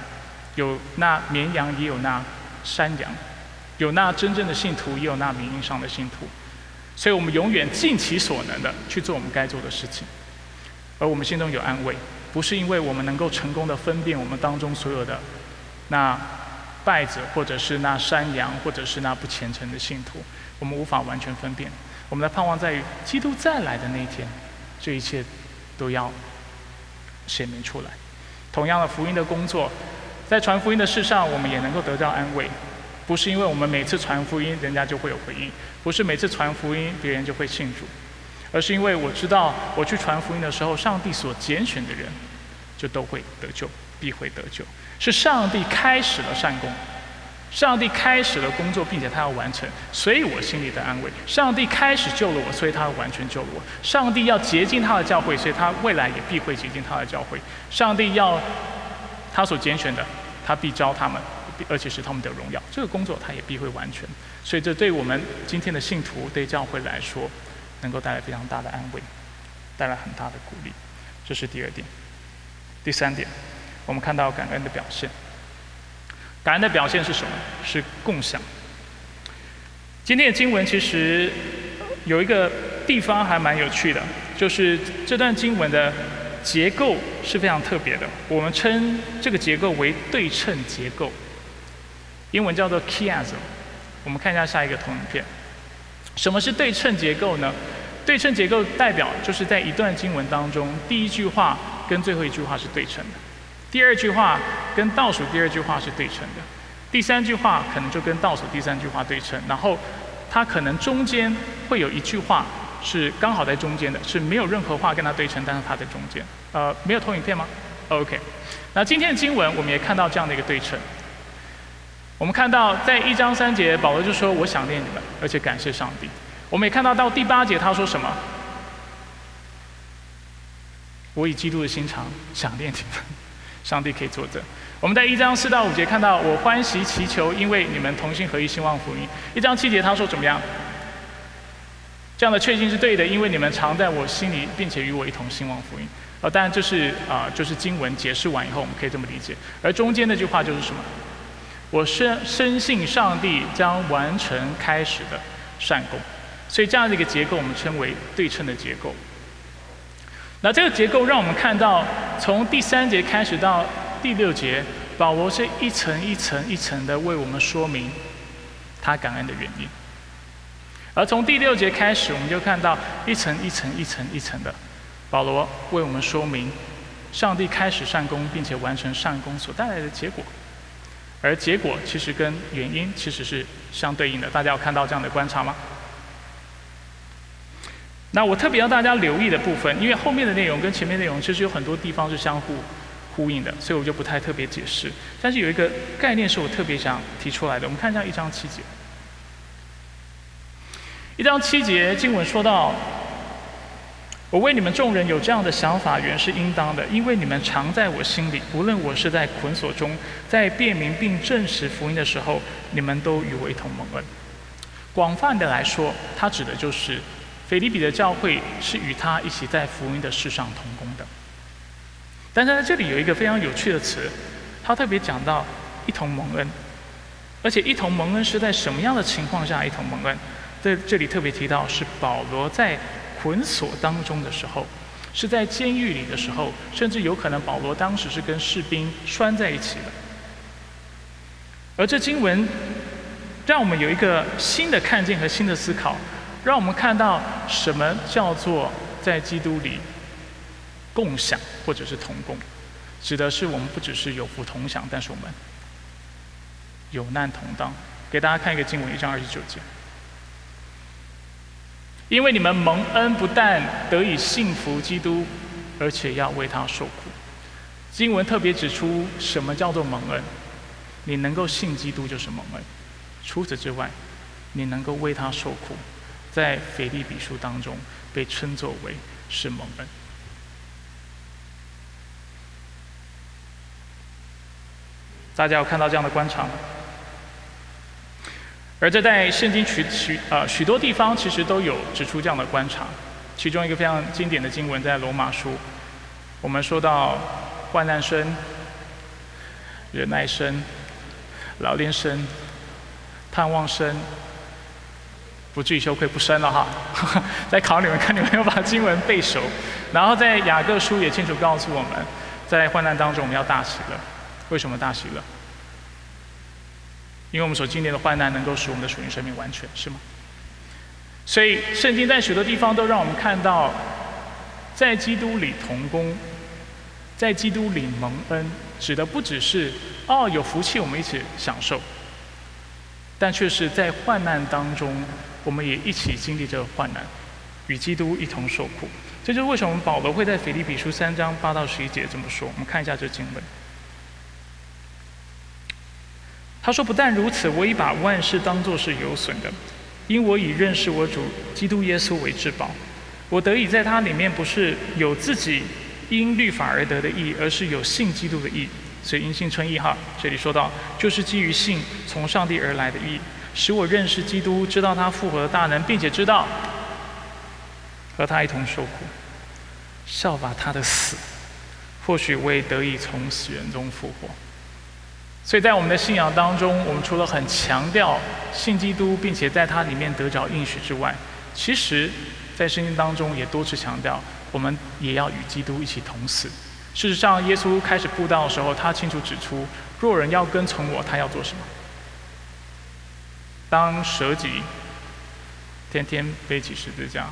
有那绵羊也有那山羊，有那真正的信徒也有那名义上的信徒，所以我们永远尽其所能的去做我们该做的事情。而我们心中有安慰，不是因为我们能够成功的分辨我们当中所有的那败者，或者是那山羊，或者是那不虔诚的信徒，我们无法完全分辨。我们的盼望在于基督再来的那一天，这一切都要显明出来。同样的福音的工作，在传福音的事上，我们也能够得到安慰，不是因为我们每次传福音，人家就会有回应，不是每次传福音，别人就会信主。而是因为我知道，我去传福音的时候，上帝所拣选的人，就都会得救，必会得救。是上帝开始了善功，上帝开始了工作，并且他要完成，所以我心里的安慰。上帝开始救了我，所以他完全救了我。上帝要洁净他的教会，所以他未来也必会洁净他的教会。上帝要他所拣选的，他必招他们，而且是他们的荣耀。这个工作他也必会完成。所以这对我们今天的信徒，对教会来说。能够带来非常大的安慰，带来很大的鼓励，这是第二点。第三点，我们看到感恩的表现。感恩的表现是什么？是共享。今天的经文其实有一个地方还蛮有趣的，就是这段经文的结构是非常特别的。我们称这个结构为对称结构，英文叫做 chiasm。我们看一下下一个投影片。什么是对称结构呢？对称结构代表就是在一段经文当中，第一句话跟最后一句话是对称的，第二句话跟倒数第二句话是对称的，第三句话可能就跟倒数第三句话对称，然后它可能中间会有一句话是刚好在中间的，是没有任何话跟它对称，但是它在中间。呃，没有投影片吗？OK，那今天的经文我们也看到这样的一个对称。我们看到在一章三节，保罗就说：“我想念你们，而且感谢上帝。”我们也看到到第八节，他说什么？我以基督的心肠想念你们，上帝可以作证。我们在一章四到五节看到我欢喜祈求，因为你们同心合一兴旺福音。一章七节他说怎么样？这样的确信是对的，因为你们常在我心里，并且与我一同兴旺福音。呃，当然这是啊，就是经文解释完以后，我们可以这么理解。而中间那句话就是什么？我深深信上帝将完成开始的善功。所以这样的一个结构，我们称为对称的结构。那这个结构让我们看到，从第三节开始到第六节，保罗是一层一层一层的为我们说明他感恩的原因。而从第六节开始，我们就看到一层一层一层一层的。保罗为我们说明，上帝开始善功，并且完成善功所带来的结果，而结果其实跟原因其实是相对应的。大家有看到这样的观察吗？那我特别让大家留意的部分，因为后面的内容跟前面内容其实有很多地方是相互呼应的，所以我就不太特别解释。但是有一个概念是我特别想提出来的，我们看一下一章七节。一章七节经文说到。我为你们众人有这样的想法，原是应当的，因为你们常在我心里。无论我是在捆锁中，在辨明并证实福音的时候，你们都与我一同蒙恩。广泛的来说，它指的就是腓利比的教会是与他一起在福音的事上同工的。但是在这里有一个非常有趣的词，他特别讲到一同蒙恩，而且一同蒙恩是在什么样的情况下一同蒙恩？在这里特别提到是保罗在。捆锁当中的时候，是在监狱里的时候，甚至有可能保罗当时是跟士兵拴在一起的。而这经文让我们有一个新的看见和新的思考，让我们看到什么叫做在基督里共享或者是同工，指的是我们不只是有福同享，但是我们有难同当。给大家看一个经文，一章二十九节。因为你们蒙恩，不但得以幸福基督，而且要为他受苦。经文特别指出，什么叫做蒙恩？你能够信基督就是蒙恩。除此之外，你能够为他受苦，在腓利比书当中被称作为是蒙恩。大家有看到这样的观察吗？而这在圣经许许呃许多地方其实都有指出这样的观察，其中一个非常经典的经文在罗马书，我们说到患难生、忍耐生、老练生、盼望生，不至于羞愧不生了哈。在考你们看你们有把经文背熟，然后在雅各书也清楚告诉我们，在患难当中我们要大喜乐，为什么大喜乐？因为我们所经历的患难，能够使我们的属灵生命完全，是吗？所以圣经在许多地方都让我们看到，在基督里同工，在基督里蒙恩，指的不只是哦有福气我们一起享受，但却是在患难当中，我们也一起经历这个患难，与基督一同受苦。这就是为什么保罗会在腓立比书三章八到十一节这么说。我们看一下这经文。他说：“不但如此，我已把万事当作是有损的，因我以认识我主基督耶稣为至宝。我得以在他里面，不是有自己因律法而得的义，而是有信基督的义。所以因信称义哈。这里说到，就是基于信从上帝而来的义，使我认识基督，知道他复活的大能，并且知道和他一同受苦，效法他的死，或许我也得以从死人中复活。”所以在我们的信仰当中，我们除了很强调信基督，并且在它里面得着应许之外，其实，在圣经当中也多次强调，我们也要与基督一起同死。事实上，耶稣开始布道的时候，他清楚指出，若人要跟从我，他要做什么？当舍己，天天背起十字架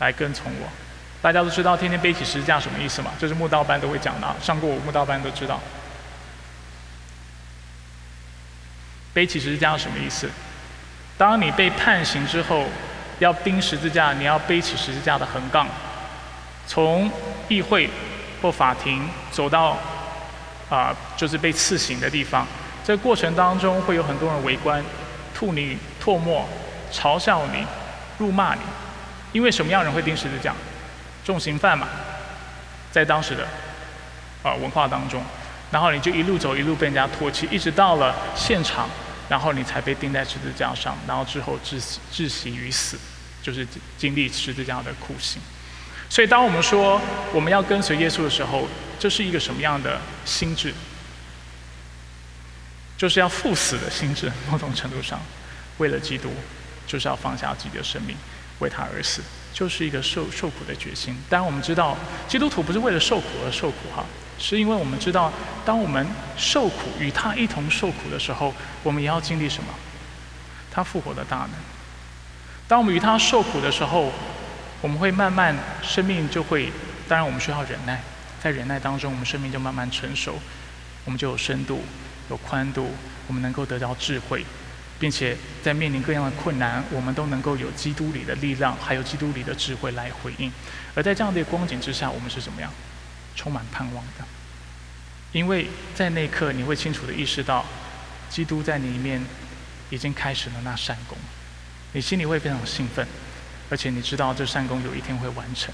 来跟从我。大家都知道，天天背起十字架什么意思吗？这是慕道班都会讲的，上过我慕道班都知道。背起十字架是什么意思？当你被判刑之后，要钉十字架，你要背起十字架的横杠，从议会或法庭走到啊，就是被刺刑的地方。这过程当中会有很多人围观，吐你唾沫，嘲笑你，辱骂你。因为什么样人会钉十字架？重刑犯嘛，在当时的啊文化当中，然后你就一路走一路被人家唾弃，一直到了现场，然后你才被钉在十字架上，然后之后窒息窒息于死，就是经历十字架的酷刑。所以，当我们说我们要跟随耶稣的时候，这是一个什么样的心智？就是要赴死的心智，某种程度上，为了基督，就是要放下自己的生命，为他而死，就是一个受受苦的决心。当然，我们知道基督徒不是为了受苦而受苦哈，是因为我们知道，当我们受苦与他一同受苦的时候，我们也要经历什么？他复活的大能。当我们与他受苦的时候，我们会慢慢生命就会，当然我们需要忍耐，在忍耐当中，我们生命就慢慢成熟，我们就有深度。有宽度，我们能够得到智慧，并且在面临各样的困难，我们都能够有基督里的力量，还有基督里的智慧来回应。而在这样的光景之下，我们是怎么样？充满盼望的，因为在那一刻，你会清楚的意识到，基督在你里面已经开始了那善功，你心里会非常兴奋，而且你知道这善功有一天会完成，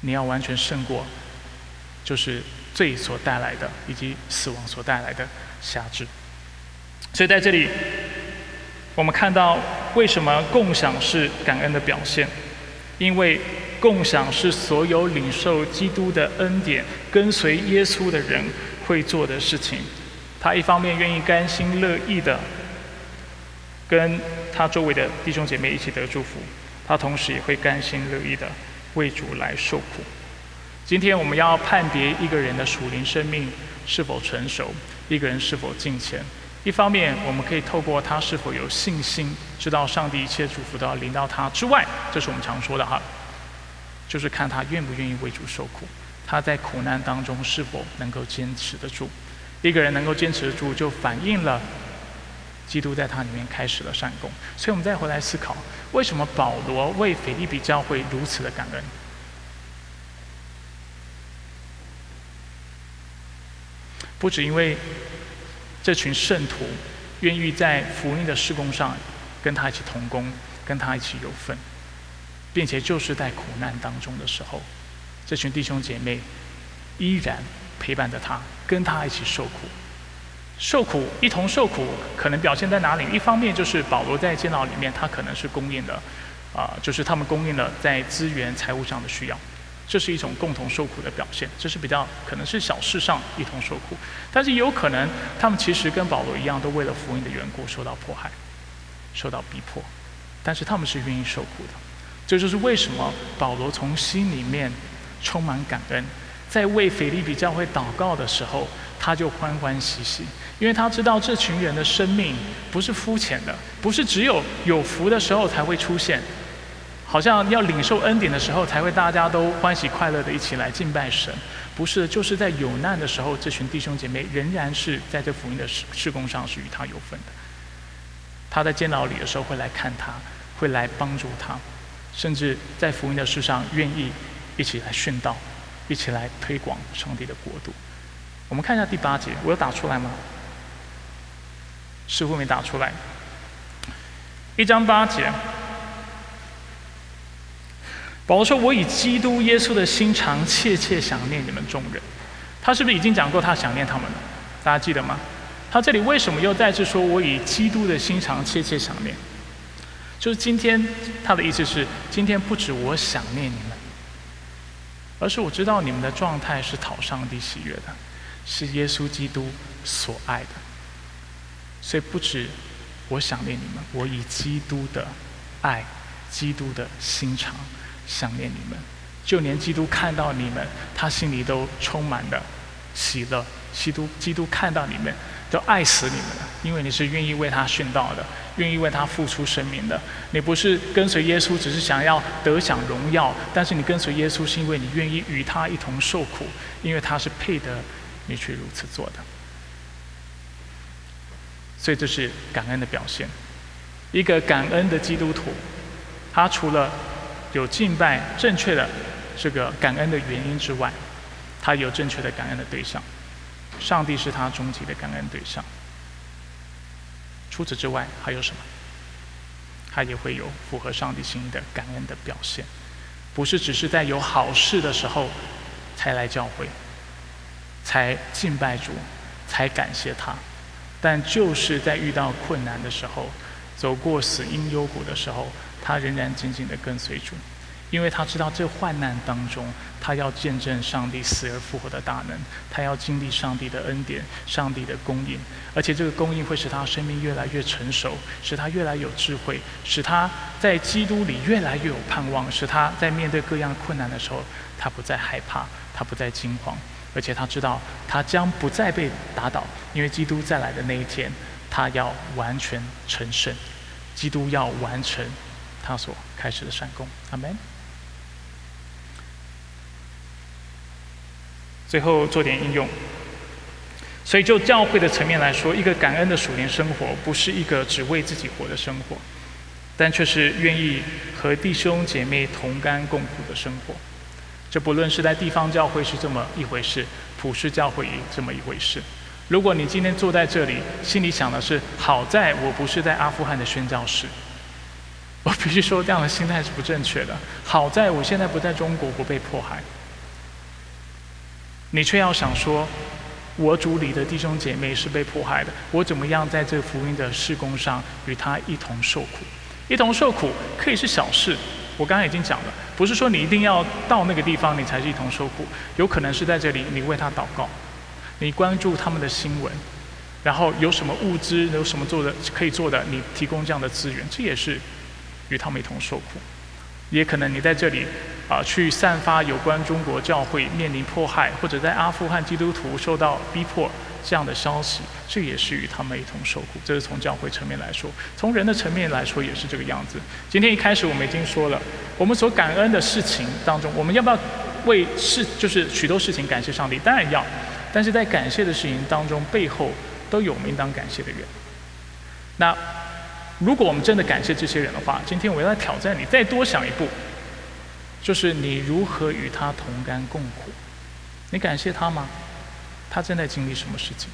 你要完全胜过，就是。罪所带来的，以及死亡所带来的辖制。所以在这里，我们看到为什么共享是感恩的表现？因为共享是所有领受基督的恩典、跟随耶稣的人会做的事情。他一方面愿意甘心乐意的跟他周围的弟兄姐妹一起得祝福，他同时也会甘心乐意的为主来受苦。今天我们要判别一个人的属灵生命是否成熟，一个人是否敬虔。一方面，我们可以透过他是否有信心，知道上帝一切祝福都要临到他之外，这是我们常说的哈，就是看他愿不愿意为主受苦，他在苦难当中是否能够坚持得住。一个人能够坚持得住，就反映了基督在他里面开始了善功。所以我们再回来思考，为什么保罗为腓利比教会如此的感恩？不只因为这群圣徒愿意在福音的施工上跟他一起同工，跟他一起有份，并且就是在苦难当中的时候，这群弟兄姐妹依然陪伴着他，跟他一起受苦。受苦，一同受苦，可能表现在哪里？一方面就是保罗在监牢里面，他可能是供应的，啊，就是他们供应了在资源、财务上的需要。这是一种共同受苦的表现，这是比较可能是小事上一同受苦，但是也有可能他们其实跟保罗一样，都为了福音的缘故受到迫害，受到逼迫，但是他们是愿意受苦的。这就是为什么保罗从心里面充满感恩，在为腓利比教会祷告的时候，他就欢欢喜喜，因为他知道这群人的生命不是肤浅的，不是只有有福的时候才会出现。好像要领受恩典的时候，才会大家都欢喜快乐的一起来敬拜神，不是？就是在有难的时候，这群弟兄姐妹仍然是在这福音的事事工上是与他有份的。他在监牢里的时候会来看他，会来帮助他，甚至在福音的事上愿意一起来殉道，一起来推广上帝的国度。我们看一下第八节，我有打出来吗？似乎没打出来。一章八节。保罗说：“我以基督耶稣的心肠切切想念你们众人。”他是不是已经讲过他想念他们了？大家记得吗？他这里为什么又再次说我以基督的心肠切切想念？就是今天他的意思是，今天不止我想念你们，而是我知道你们的状态是讨上帝喜悦的，是耶稣基督所爱的。所以不止我想念你们，我以基督的爱、基督的心肠。想念你们，就连基督看到你们，他心里都充满了喜乐。基督，基督看到你们，都爱死你们了，因为你是愿意为他殉道的，愿意为他付出生命的。你不是跟随耶稣，只是想要得享荣耀，但是你跟随耶稣，是因为你愿意与他一同受苦，因为他是配得你去如此做的。所以这是感恩的表现。一个感恩的基督徒，他除了有敬拜正确的这个感恩的原因之外，他有正确的感恩的对象。上帝是他终极的感恩对象。除此之外还有什么？他也会有符合上帝心意的感恩的表现，不是只是在有好事的时候才来教会，才敬拜主，才感谢他，但就是在遇到困难的时候，走过死荫幽谷的时候，他仍然紧紧的跟随主。因为他知道这患难当中，他要见证上帝死而复活的大能，他要经历上帝的恩典、上帝的供应，而且这个供应会使他生命越来越成熟，使他越来有智慧，使他在基督里越来越有盼望，使他在面对各样困难的时候，他不再害怕，他不再惊慌，而且他知道他将不再被打倒，因为基督再来的那一天，他要完全成圣，基督要完成他所开始的善功。阿门。最后做点应用，所以就教会的层面来说，一个感恩的属灵生活，不是一个只为自己活的生活，但却是愿意和弟兄姐妹同甘共苦的生活。这不论是在地方教会是这么一回事，普世教会也这么一回事。如果你今天坐在这里，心里想的是好在我不是在阿富汗的宣教士，我必须说这样的心态是不正确的。好在我现在不在中国，不被迫害。你却要想说，我主里的弟兄姐妹是被迫害的，我怎么样在这福音的事工上与他一同受苦？一同受苦可以是小事，我刚刚已经讲了，不是说你一定要到那个地方你才是一同受苦，有可能是在这里你为他祷告，你关注他们的新闻，然后有什么物资有什么做的可以做的，你提供这样的资源，这也是与他们一同受苦。也可能你在这里，啊，去散发有关中国教会面临迫害，或者在阿富汗基督徒受到逼迫这样的消息，这也是与他们一同受苦。这是从教会层面来说，从人的层面来说也是这个样子。今天一开始我们已经说了，我们所感恩的事情当中，我们要不要为事就是许多事情感谢上帝？当然要，但是在感谢的事情当中，背后都有我们应当感谢的人。那。如果我们真的感谢这些人的话，今天我要挑战你，再多想一步，就是你如何与他同甘共苦？你感谢他吗？他正在经历什么事情？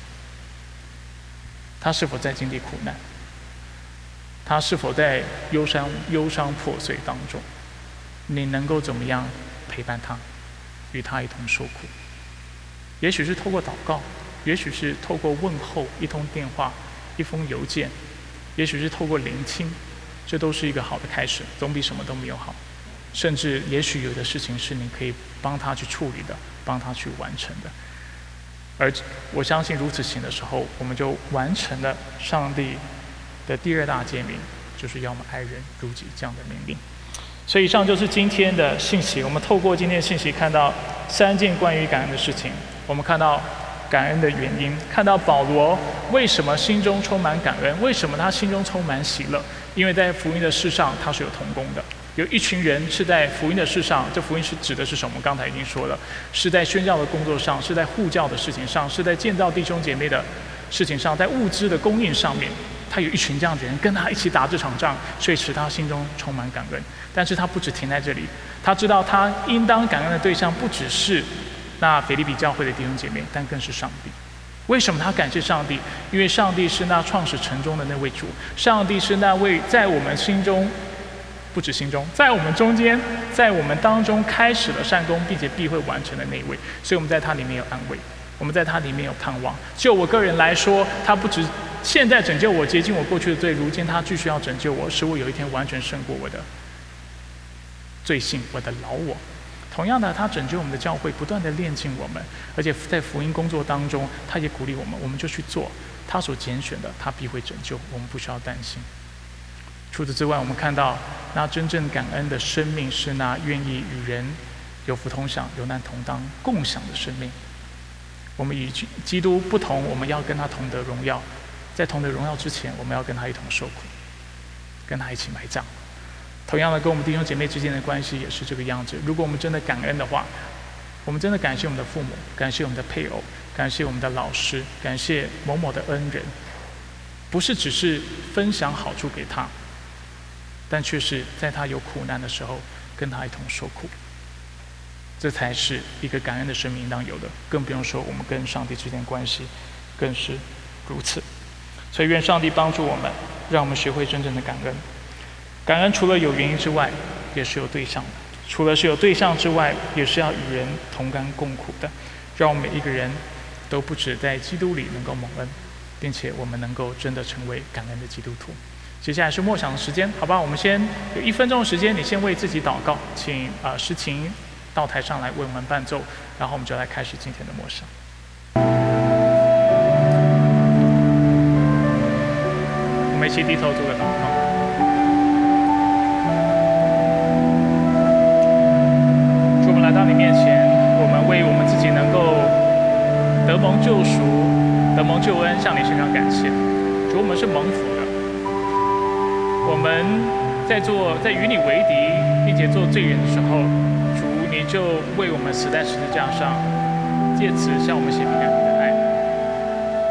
他是否在经历苦难？他是否在忧伤、忧伤破碎当中？你能够怎么样陪伴他，与他一同受苦？也许是透过祷告，也许是透过问候、一通电话、一封邮件。也许是透过聆听，这都是一个好的开始，总比什么都没有好。甚至，也许有的事情是你可以帮他去处理的，帮他去完成的。而我相信，如此行的时候，我们就完成了上帝的第二大诫命，就是要么爱人如己这样的命令。所以，以上就是今天的信息。我们透过今天的信息，看到三件关于感恩的事情。我们看到。感恩的原因，看到保罗为什么心中充满感恩？为什么他心中充满喜乐？因为在福音的事上，他是有同工的。有一群人是在福音的事上，这福音是指的是什么？刚才已经说了，是在宣教的工作上，是在护教的事情上，是在建造弟兄姐妹的事情上，在物资的供应上面，他有一群这样的人跟他一起打这场仗，所以使他心中充满感恩。但是他不止停在这里，他知道他应当感恩的对象不只是。那腓利比教会的弟兄姐妹，但更是上帝。为什么他感谢上帝？因为上帝是那创始成终的那位主，上帝是那位在我们心中，不止心中，在我们中间，在我们当中开始了善功，并且必会完成的那一位。所以我们在他里面有安慰，我们在他里面有盼望。就我个人来说，他不止现在拯救我，洁净我过去的罪，如今他继续要拯救我，使我有一天完全胜过我的罪性，我的老我。同样的，他拯救我们的教会，不断的炼净我们，而且在福音工作当中，他也鼓励我们，我们就去做他所拣选的，他必会拯救，我们不需要担心。除此之外，我们看到那真正感恩的生命是那愿意与人有福同享、有难同当、共享的生命。我们与基督不同，我们要跟他同得荣耀，在同得荣耀之前，我们要跟他一同受苦，跟他一起埋葬。同样的，跟我们弟兄姐妹之间的关系也是这个样子。如果我们真的感恩的话，我们真的感谢我们的父母，感谢我们的配偶，感谢我们的老师，感谢某某的恩人，不是只是分享好处给他，但却是在他有苦难的时候跟他一同受苦。这才是一个感恩的生命应当有的。更不用说我们跟上帝之间关系更是如此。所以愿上帝帮助我们，让我们学会真正的感恩。感恩除了有原因之外，也是有对象的。除了是有对象之外，也是要与人同甘共苦的。让我们每一个人都不止在基督里能够蒙恩，并且我们能够真的成为感恩的基督徒。接下来是默想的时间，好吧？我们先有一分钟的时间，你先为自己祷告，请啊诗琴到台上来为我们伴奏，然后我们就来开始今天的默想。我们一起低头做个祷告。面前，我们为我们自己能够得蒙救赎，得蒙救恩，向你身上感谢。主，我们是蒙福的。我们在做，在与你为敌，并且做罪人的时候，主你就为我们死在十字架上，借此向我们显明了你的爱。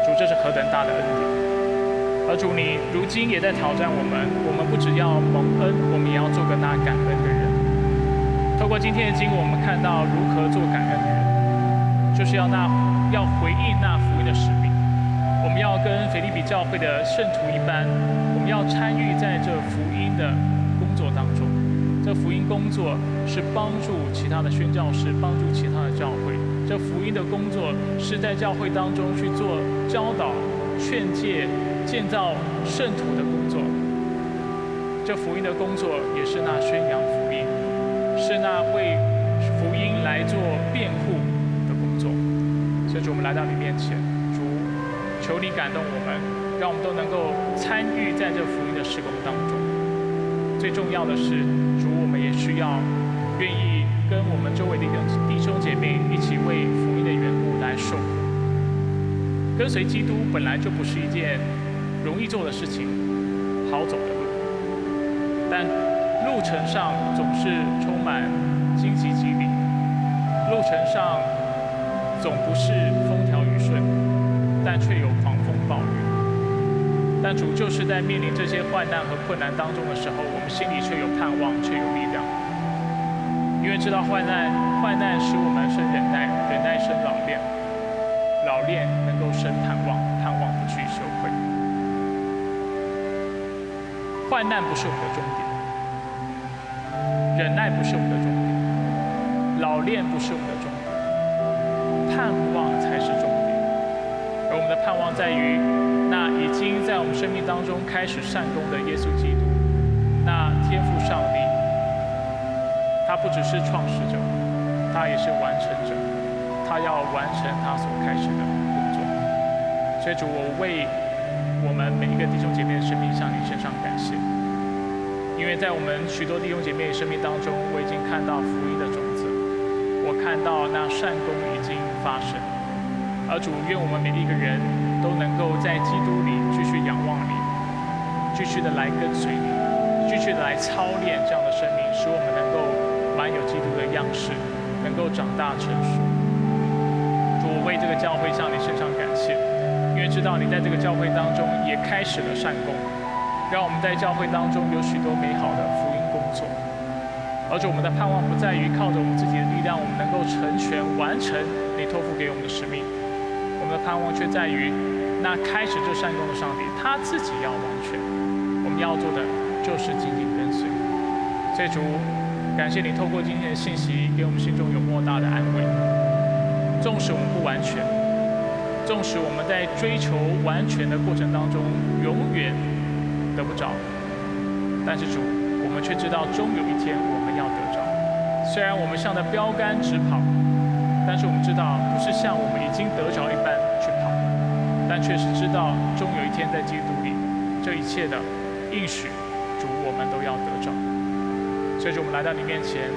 主，这是何等大的恩典！而主，你如今也在挑战我们，我们不只要蒙恩，我们也要做个那感恩的人。不过今天的经，我们看到如何做感恩的人，就是要那。要回应那福音的使命，我们要跟腓立比教会的圣徒一般，我们要参与在这福音的工作当中。这福音工作是帮助其他的宣教士，帮助其他的教会。这福音的工作是在教会当中去做教导、劝诫、建造圣徒的工作。这福音的工作也是那宣扬，为福音来做辩护。主，我们来到你面前，主，求你感动我们，让我们都能够参与在这福音的施工当中。最重要的是，主，我们也需要愿意跟我们周围的弟兄弟兄姐妹一起为福音的缘故来受苦。跟随基督本来就不是一件容易做的事情，好走的路，但路程上总是充满荆棘棘里，路程上。总不是风调雨顺，但却有狂风暴雨。但主就是在面临这些患难和困难当中的时候，我们心里却有盼望，却有力量。因为知道患难，患难使我们生忍耐，忍耐生老练，老练能够生盼望，盼望不去羞愧。患难不是我们的终点，忍耐不是我们的终点，老练不是我们的终点。盼望才是重点，而我们的盼望在于那已经在我们生命当中开始善功的耶稣基督，那天赋上帝，他不只是创始者，他也是完成者，他要完成他所开始的工作。所以主，我为我们每一个弟兄姐妹的生命向你献上感谢，因为在我们许多弟兄姐妹生命当中，我已经看到福音的种子，我看到那善功已经。发生，而主愿我们每一个人都能够在基督里继续仰望你，继续的来跟随你，继续的来操练这样的生命，使我们能够满有基督的样式，能够长大成熟。主，我为这个教会向你身上感谢，因为知道你在这个教会当中也开始了善功，让我们在教会当中有许多美好的福音工作。而且我们的盼望不在于靠着我们自己的力量，我们能够成全完成你托付给我们的使命。我们的盼望却在于那开始这善功的上帝，他自己要完全。我们要做的就是紧紧跟随。所以主，感谢你透过今天的信息，给我们心中有莫大的安慰。纵使我们不完全，纵使我们在追求完全的过程当中永远得不着，但是主，我们却知道终有一天我们。要得着，虽然我们向着标杆直跑，但是我们知道不是像我们已经得着一般去跑，但确实知道终有一天在基督里，这一切的应许主我们都要得着。所以，我们来到你面前，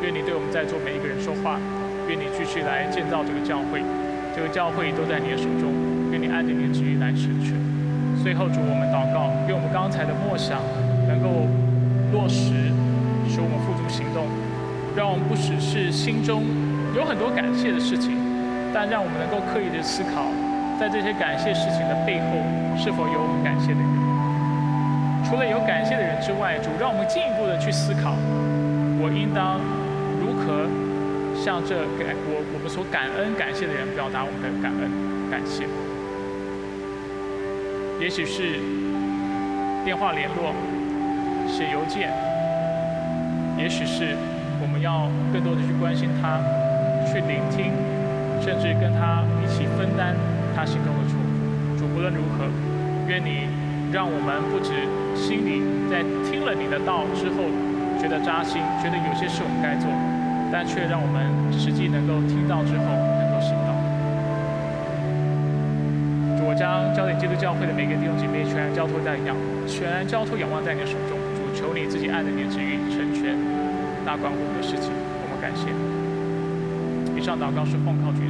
愿你对我们在座每一个人说话，愿你继续来建造这个教会，这个教会都在你的手中，愿你按着你的旨意来成全。最后，主我们祷告，愿我们刚才的默想能够落实。使我们付诸行动，让我们不只是心中有很多感谢的事情，但让我们能够刻意的思考，在这些感谢事情的背后，是否有我们感谢的人？除了有感谢的人之外，主让我们进一步的去思考，我应当如何向这感我我们所感恩感谢的人表达我们的感恩感谢。也许是电话联络、写邮件，也许是我们要更多的去关心他、去聆听，甚至跟他一起分担他心中的祝福。主不论如何，愿你让我们不止心里在听了你的道之后觉得扎心，觉得有些事我们该做，但却让我们实际能够听到之后将焦点基督教会的每个弟兄姐妹全然交托在仰，全然交托仰望在你的手中。主，求你自己爱的念之于成全大关乎的事情，我们感谢。以上祷告是奉靠主